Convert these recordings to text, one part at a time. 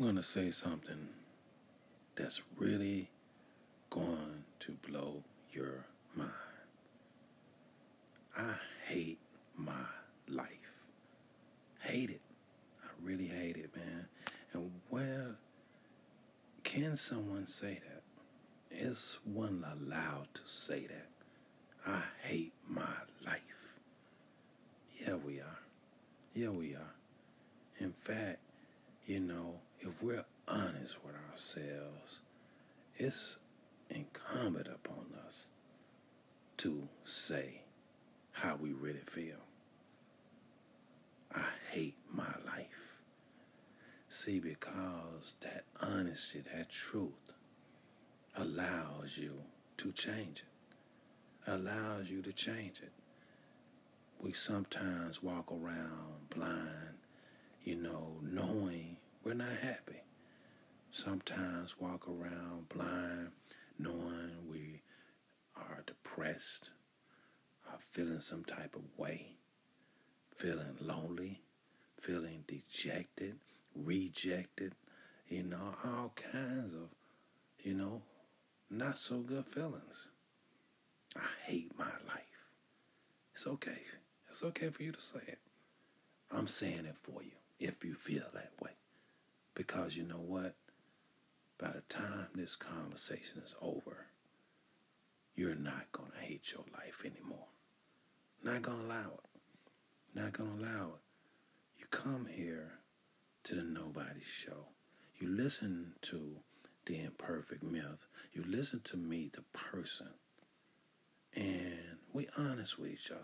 going to say something that's really going to blow your mind. I hate my life. Hate it. I really hate it, man. And where can someone say that? Is one allowed to say that? I hate my life. Yeah, we are. Yeah, we are. In fact, you know, if we're honest with ourselves, it's incumbent upon us to say how we really feel. I hate my life. See, because that honesty, that truth allows you to change it, allows you to change it. We sometimes walk around blind, you know, knowing we're not happy. Sometimes walk around blind, knowing we are depressed, are feeling some type of way, feeling lonely, feeling dejected, rejected, you know, all kinds of, you know, not so good feelings. I hate my life. It's okay. It's okay for you to say it. I'm saying it for you if you feel that way. Because you know what? By the time this conversation is over, you're not going to hate your life anymore. Not going to allow it. Not going to allow it. You come here to the Nobody Show. You listen to the imperfect myth. You listen to me, the person. And we honest with each other.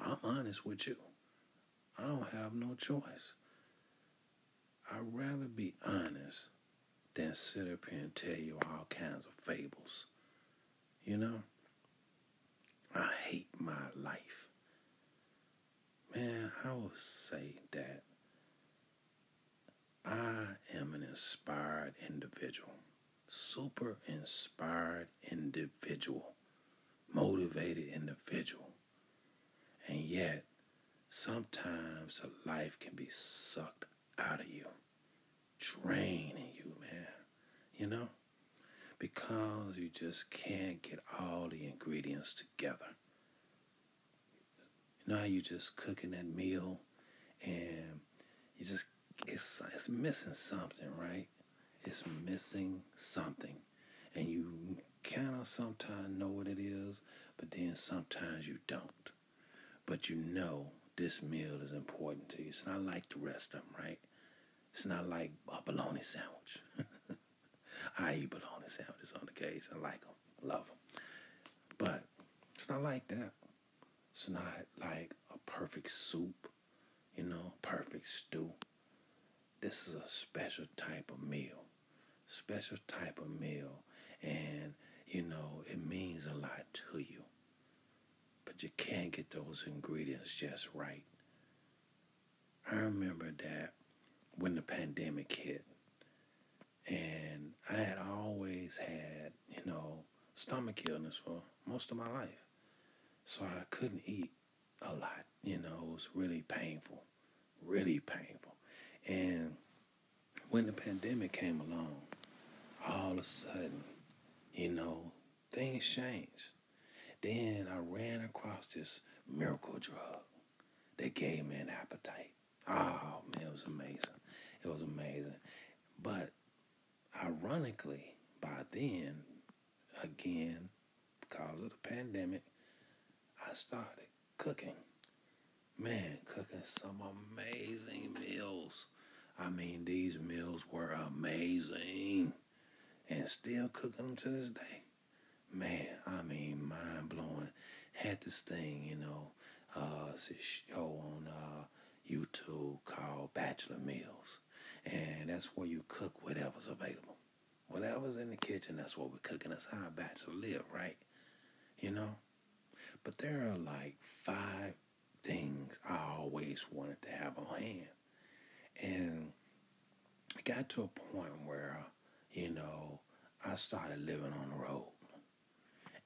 I'm honest with you. I don't have no choice. I'd rather be honest than sit up here and tell you all kinds of fables. You know? I hate my life. Man, I would say that I am an inspired individual, super inspired individual, motivated individual. And yet, sometimes a life can be sucked out of you, draining you, man. You know? Because you just can't get all the ingredients together. Now You just cooking that meal and you just it's it's missing something, right? It's missing something. And you kind of sometimes know what it is, but then sometimes you don't. But you know this meal is important to you. It's not like the rest of them, right? It's not like a bologna sandwich. I eat bologna sandwiches on the case. I like them. I love them. But it's not like that. It's not like a perfect soup, you know, perfect stew. This is a special type of meal. Special type of meal. And, you know, it means a lot to you. But you can't get those ingredients just right. I remember that pandemic hit, and I had always had, you know, stomach illness for most of my life. So I couldn't eat a lot. You know, it was really painful, really painful. And when the pandemic came along, all of a sudden, you know, things changed. Then I ran across this miracle drug that gave me an appetite. Oh man, it was amazing. It was amazing. But ironically, by then, again, because of the pandemic, I started cooking. Man, cooking some amazing meals. I mean, these meals were amazing. And still cooking them to this day. Man, I mean, mind blowing. Had this thing, you know, uh, this show on uh, YouTube called Bachelor Meals. And that's where you cook whatever's available. Whatever's in the kitchen, that's what we're cooking. That's how bachelor live, right? You know? But there are like five things I always wanted to have on hand. And it got to a point where, you know, I started living on the road.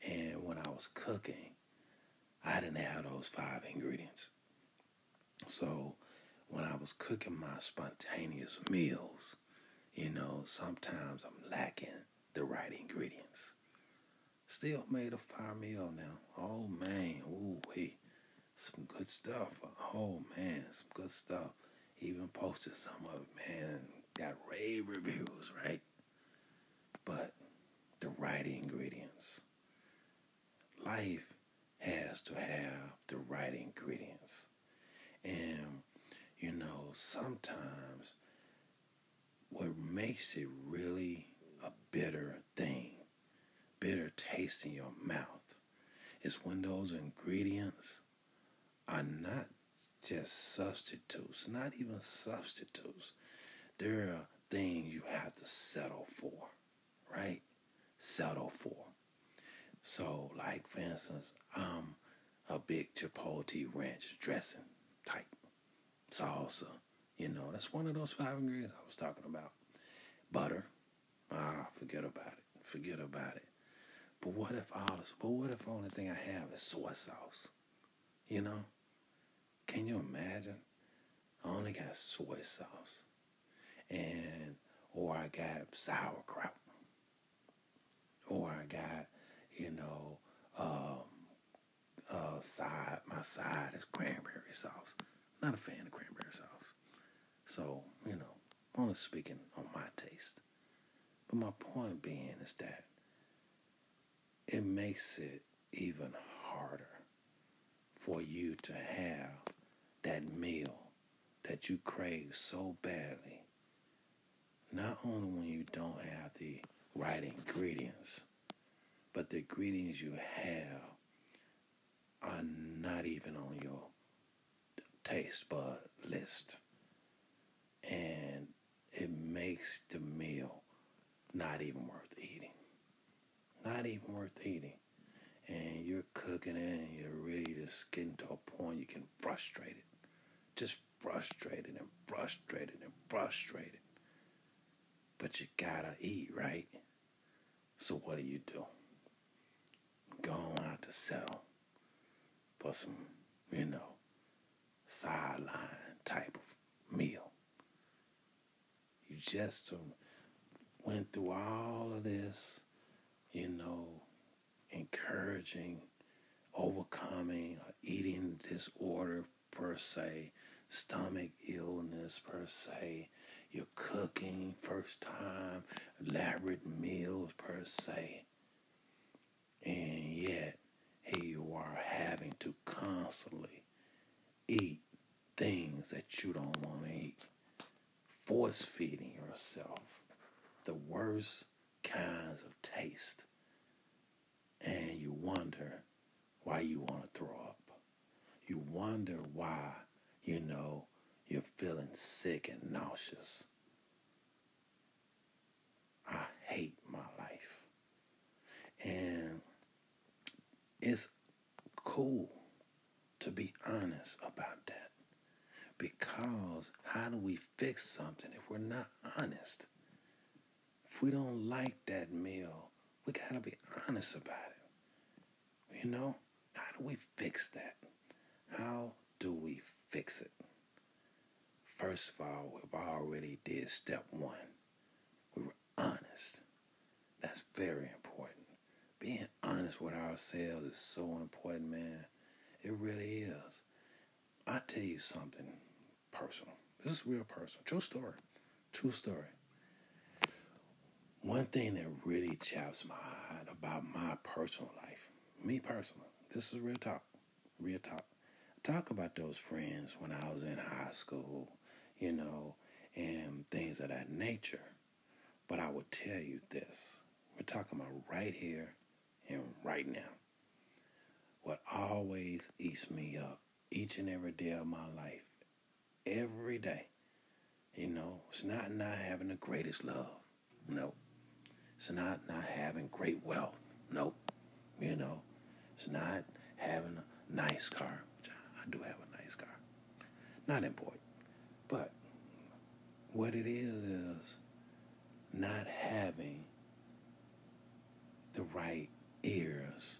And when I was cooking, I didn't have those five ingredients. So when I was cooking my spontaneous meals, you know, sometimes I'm lacking the right ingredients. Still made a fire meal now. Oh man, ooh wee. Some good stuff. Oh man, some good stuff. Even posted some of it, man. Got rave reviews, right? But the right ingredients. Life has to have the right ingredients. And, you know, sometimes what makes it really a bitter thing, bitter taste in your mouth, is when those ingredients are not just substitutes, not even substitutes. There are things you have to settle for, right? Settle for. So, like for instance, I'm a big chipotle ranch dressing type salsa. You know, that's one of those five ingredients I was talking about. Butter. Ah, forget about it. Forget about it. But what if all this, but what if the only thing I have is soy sauce? You know? Can you imagine? I only got soy sauce. And or I got sauerkraut. Or I got, you know, um, uh, side my side is cranberry sauce. Not a fan of cranberry sauce. So, you know, only speaking on my taste. But my point being is that it makes it even harder for you to have that meal that you crave so badly. Not only when you don't have the right ingredients, but the ingredients you have are not even on your taste bud list. And it makes the meal not even worth eating. Not even worth eating. And you're cooking it and you're really just getting to a point you can frustrate it. Just frustrated and frustrated and frustrated. But you gotta eat, right? So what do you do? Go out to sell for some, you know, sideline type of meal. You just went through all of this, you know, encouraging, overcoming, uh, eating disorder per se, stomach illness per se, you're cooking first time, elaborate meals per se. And yet, here you are having to constantly eat things that you don't want to eat, force feeding yourself the worst kinds of taste. And you wonder why you want to throw up. You wonder why, you know, you're feeling sick and nauseous. I hate my life. And it's cool to be honest about that. Because how do we fix something if we're not honest? If we don't like that meal, we got to be honest about it. You know, how do we fix that? How do we fix it? First of all, we've already did step one. We were honest. That's very important. Being honest with ourselves is so important, man. It really is. I tell you something personal. This is real personal. True story. True story. One thing that really chaps my heart about my personal life, me personally, this is real talk. Real talk. Talk about those friends when I was in high school, you know, and things of that nature. But I will tell you this. We're talking about right here and right now what always eats me up each and every day of my life. Every day. You know, it's not not having the greatest love. Nope. It's not not having great wealth. Nope. You know, it's not having a nice car, which I, I do have a nice car. Not important. But what it is is not having the right ears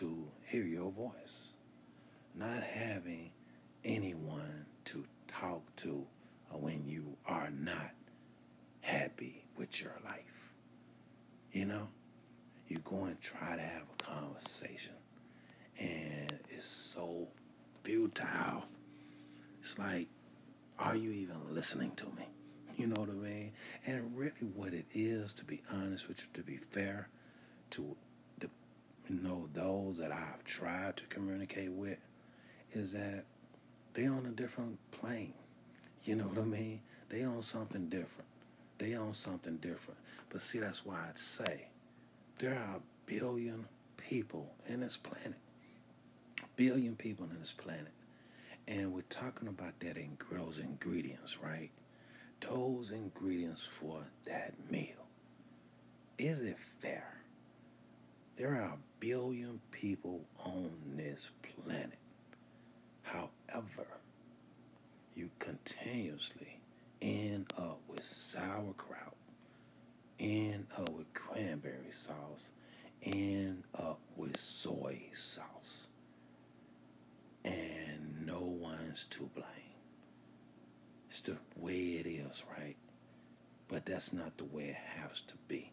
to hear your voice, not having anyone to talk to uh, when you are not happy with your life. You know, you go and try to have a conversation, and it's so futile. It's like, are you even listening to me? You know what I mean? And really, what it is, to be honest with you, to be fair to you know, those that I've tried to communicate with, is that they on a different plane. You know what I mean? They on something different. They on something different. But see, that's why I'd say there are a billion people in this planet. A billion people in this planet. And we're talking about that in those ingredients, right? Those ingredients for that meal. Is it fair? There are a billion people on this planet. However, you continuously end up with sauerkraut, end up with cranberry sauce, end up with soy sauce. And no one's to blame. It's the way it is, right? But that's not the way it has to be.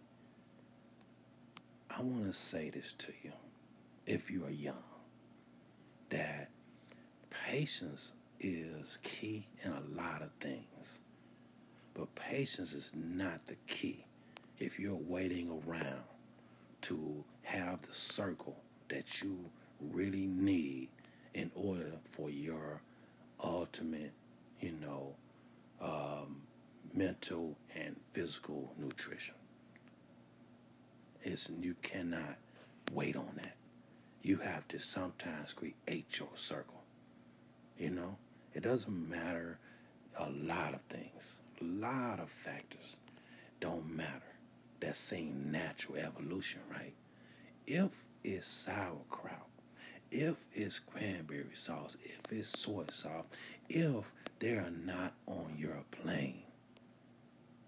I want to say this to you, if you are young, that patience is key in a lot of things. But patience is not the key if you're waiting around to have the circle that you really need in order for your ultimate, you know, um, mental and physical nutrition. It's, you cannot wait on that. You have to sometimes create your circle. You know, it doesn't matter a lot of things, a lot of factors don't matter. That same natural evolution, right? If it's sauerkraut, if it's cranberry sauce, if it's soy sauce, if they are not on your plane,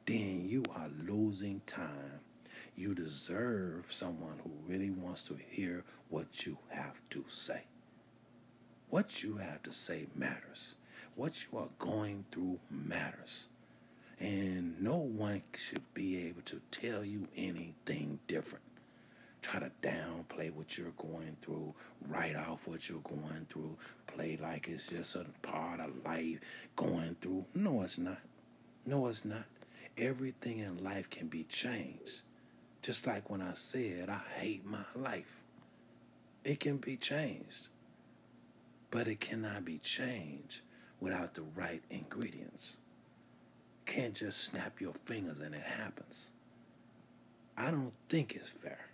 then you are losing time. You deserve someone who really wants to hear what you have to say. What you have to say matters. What you are going through matters. And no one should be able to tell you anything different. Try to downplay what you're going through, write off what you're going through, play like it's just a part of life going through. No, it's not. No, it's not. Everything in life can be changed. Just like when I said, I hate my life. It can be changed. But it cannot be changed without the right ingredients. Can't just snap your fingers and it happens. I don't think it's fair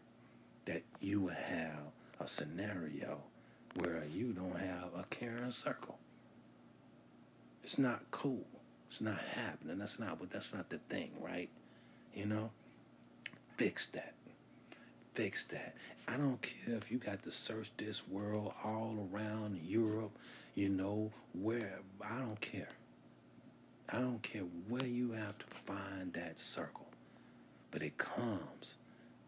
that you would have a scenario where you don't have a caring circle. It's not cool. It's not happening. That's not what that's not the thing, right? You know? Fix that. Fix that. I don't care if you got to search this world all around Europe, you know, where I don't care. I don't care where you have to find that circle. But it comes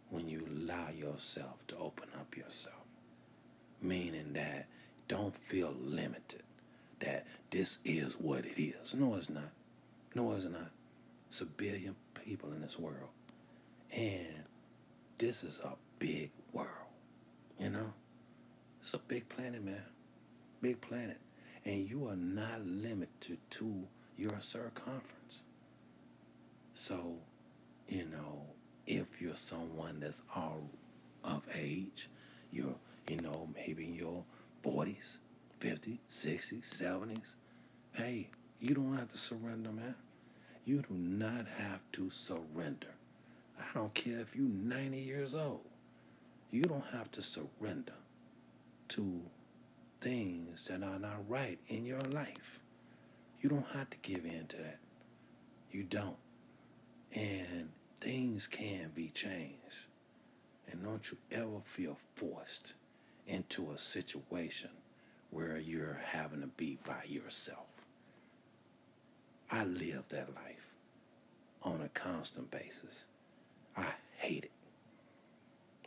when you allow yourself to open up yourself. Meaning that don't feel limited. That this is what it is. No, it's not. No, it's not. It's a billion people in this world. And this is a big world. You know? It's a big planet, man. Big planet. And you are not limited to your circumference. So, you know, if you're someone that's all of age, you're, you know, maybe in your 40s, 50s, 60s, 70s, hey, you don't have to surrender, man. You do not have to surrender. I don't care if you're 90 years old. You don't have to surrender to things that are not right in your life. You don't have to give in to that. You don't. And things can be changed. And don't you ever feel forced into a situation where you're having to be by yourself. I live that life on a constant basis. I hate it.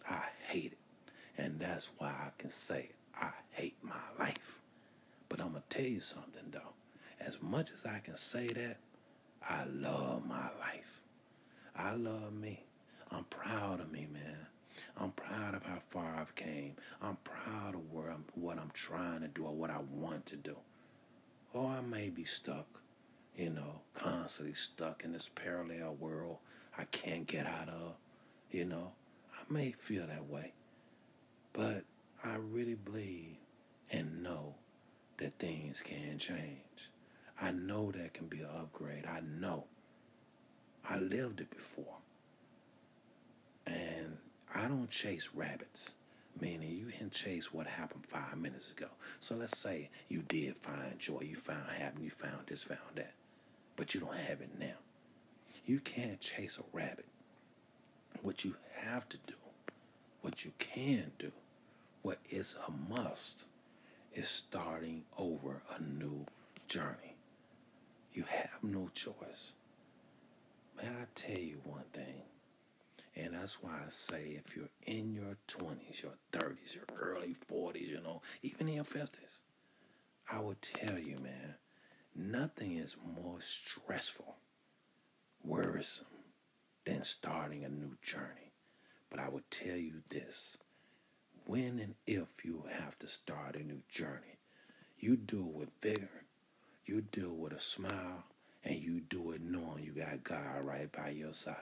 I hate it. And that's why I can say. I hate my life. But I'm going to tell you something, though. As much as I can say that, I love my life. I love me. I'm proud of me, man. I'm proud of how far I've came. I'm proud of where I'm, what I'm trying to do or what I want to do. Or I may be stuck, you know, constantly stuck in this parallel world I can't get out of, you know. I may feel that way. But I really believe and know that things can change. I know that can be an upgrade. I know. I lived it before. And I don't chase rabbits, meaning you can chase what happened five minutes ago. So let's say you did find joy, you found happiness, you found this, found that, but you don't have it now. You can't chase a rabbit. What you have to do, what you can do, what is a must, is starting over a new journey. You have no choice. May I tell you one thing? And that's why I say if you're in your 20s, your 30s, your early 40s, you know, even in your 50s, I would tell you, man, nothing is more stressful, worrisome than starting a new journey. But I would tell you this when and if you have to start a new journey, you do it with vigor, you do it with a smile, and you do it knowing you got God right by your side.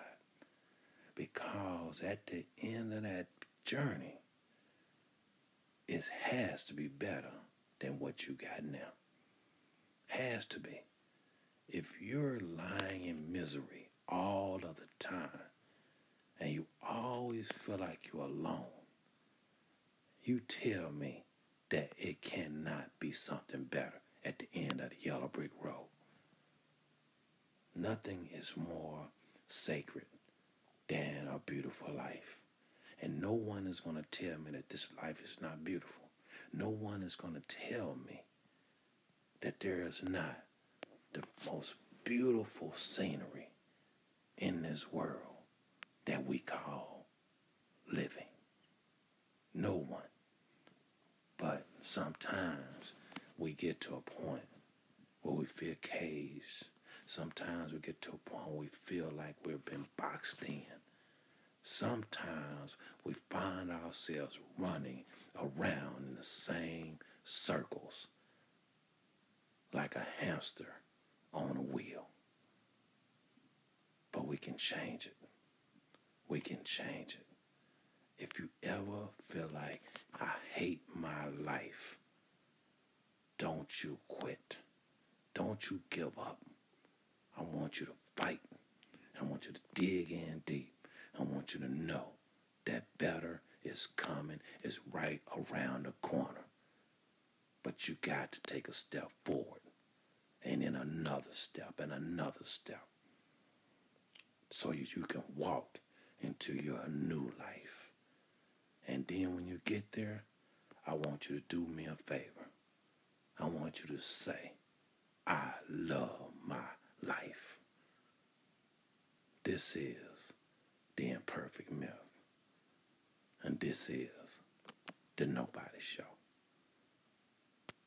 Because at the end of that journey, it has to be better than what you got now. Has to be. If you're lying in misery all of the time and you always feel like you're alone, you tell me that it cannot be something better at the end of the yellow brick road. Nothing is more sacred than a beautiful life. And no one is going to tell me that this life is not beautiful. No one is going to tell me that there is not the most beautiful scenery in this world that we call living. No one. But sometimes we get to a point where we feel caged. Sometimes we get to a point where we feel like we've been boxed in. Sometimes we find ourselves running around in the same circles like a hamster on a wheel. But we can change it. We can change it. If you ever feel like I hate my life, don't you quit. Don't you give up. I want you to fight. I want you to dig in deep. I want you to know that better is coming, is right around the corner. But you got to take a step forward and then another step and another step so you, you can walk into your new life. And then when you get there, I want you to do me a favor. I want you to say, I love my life. This is the imperfect myth. And this is the Nobody Show.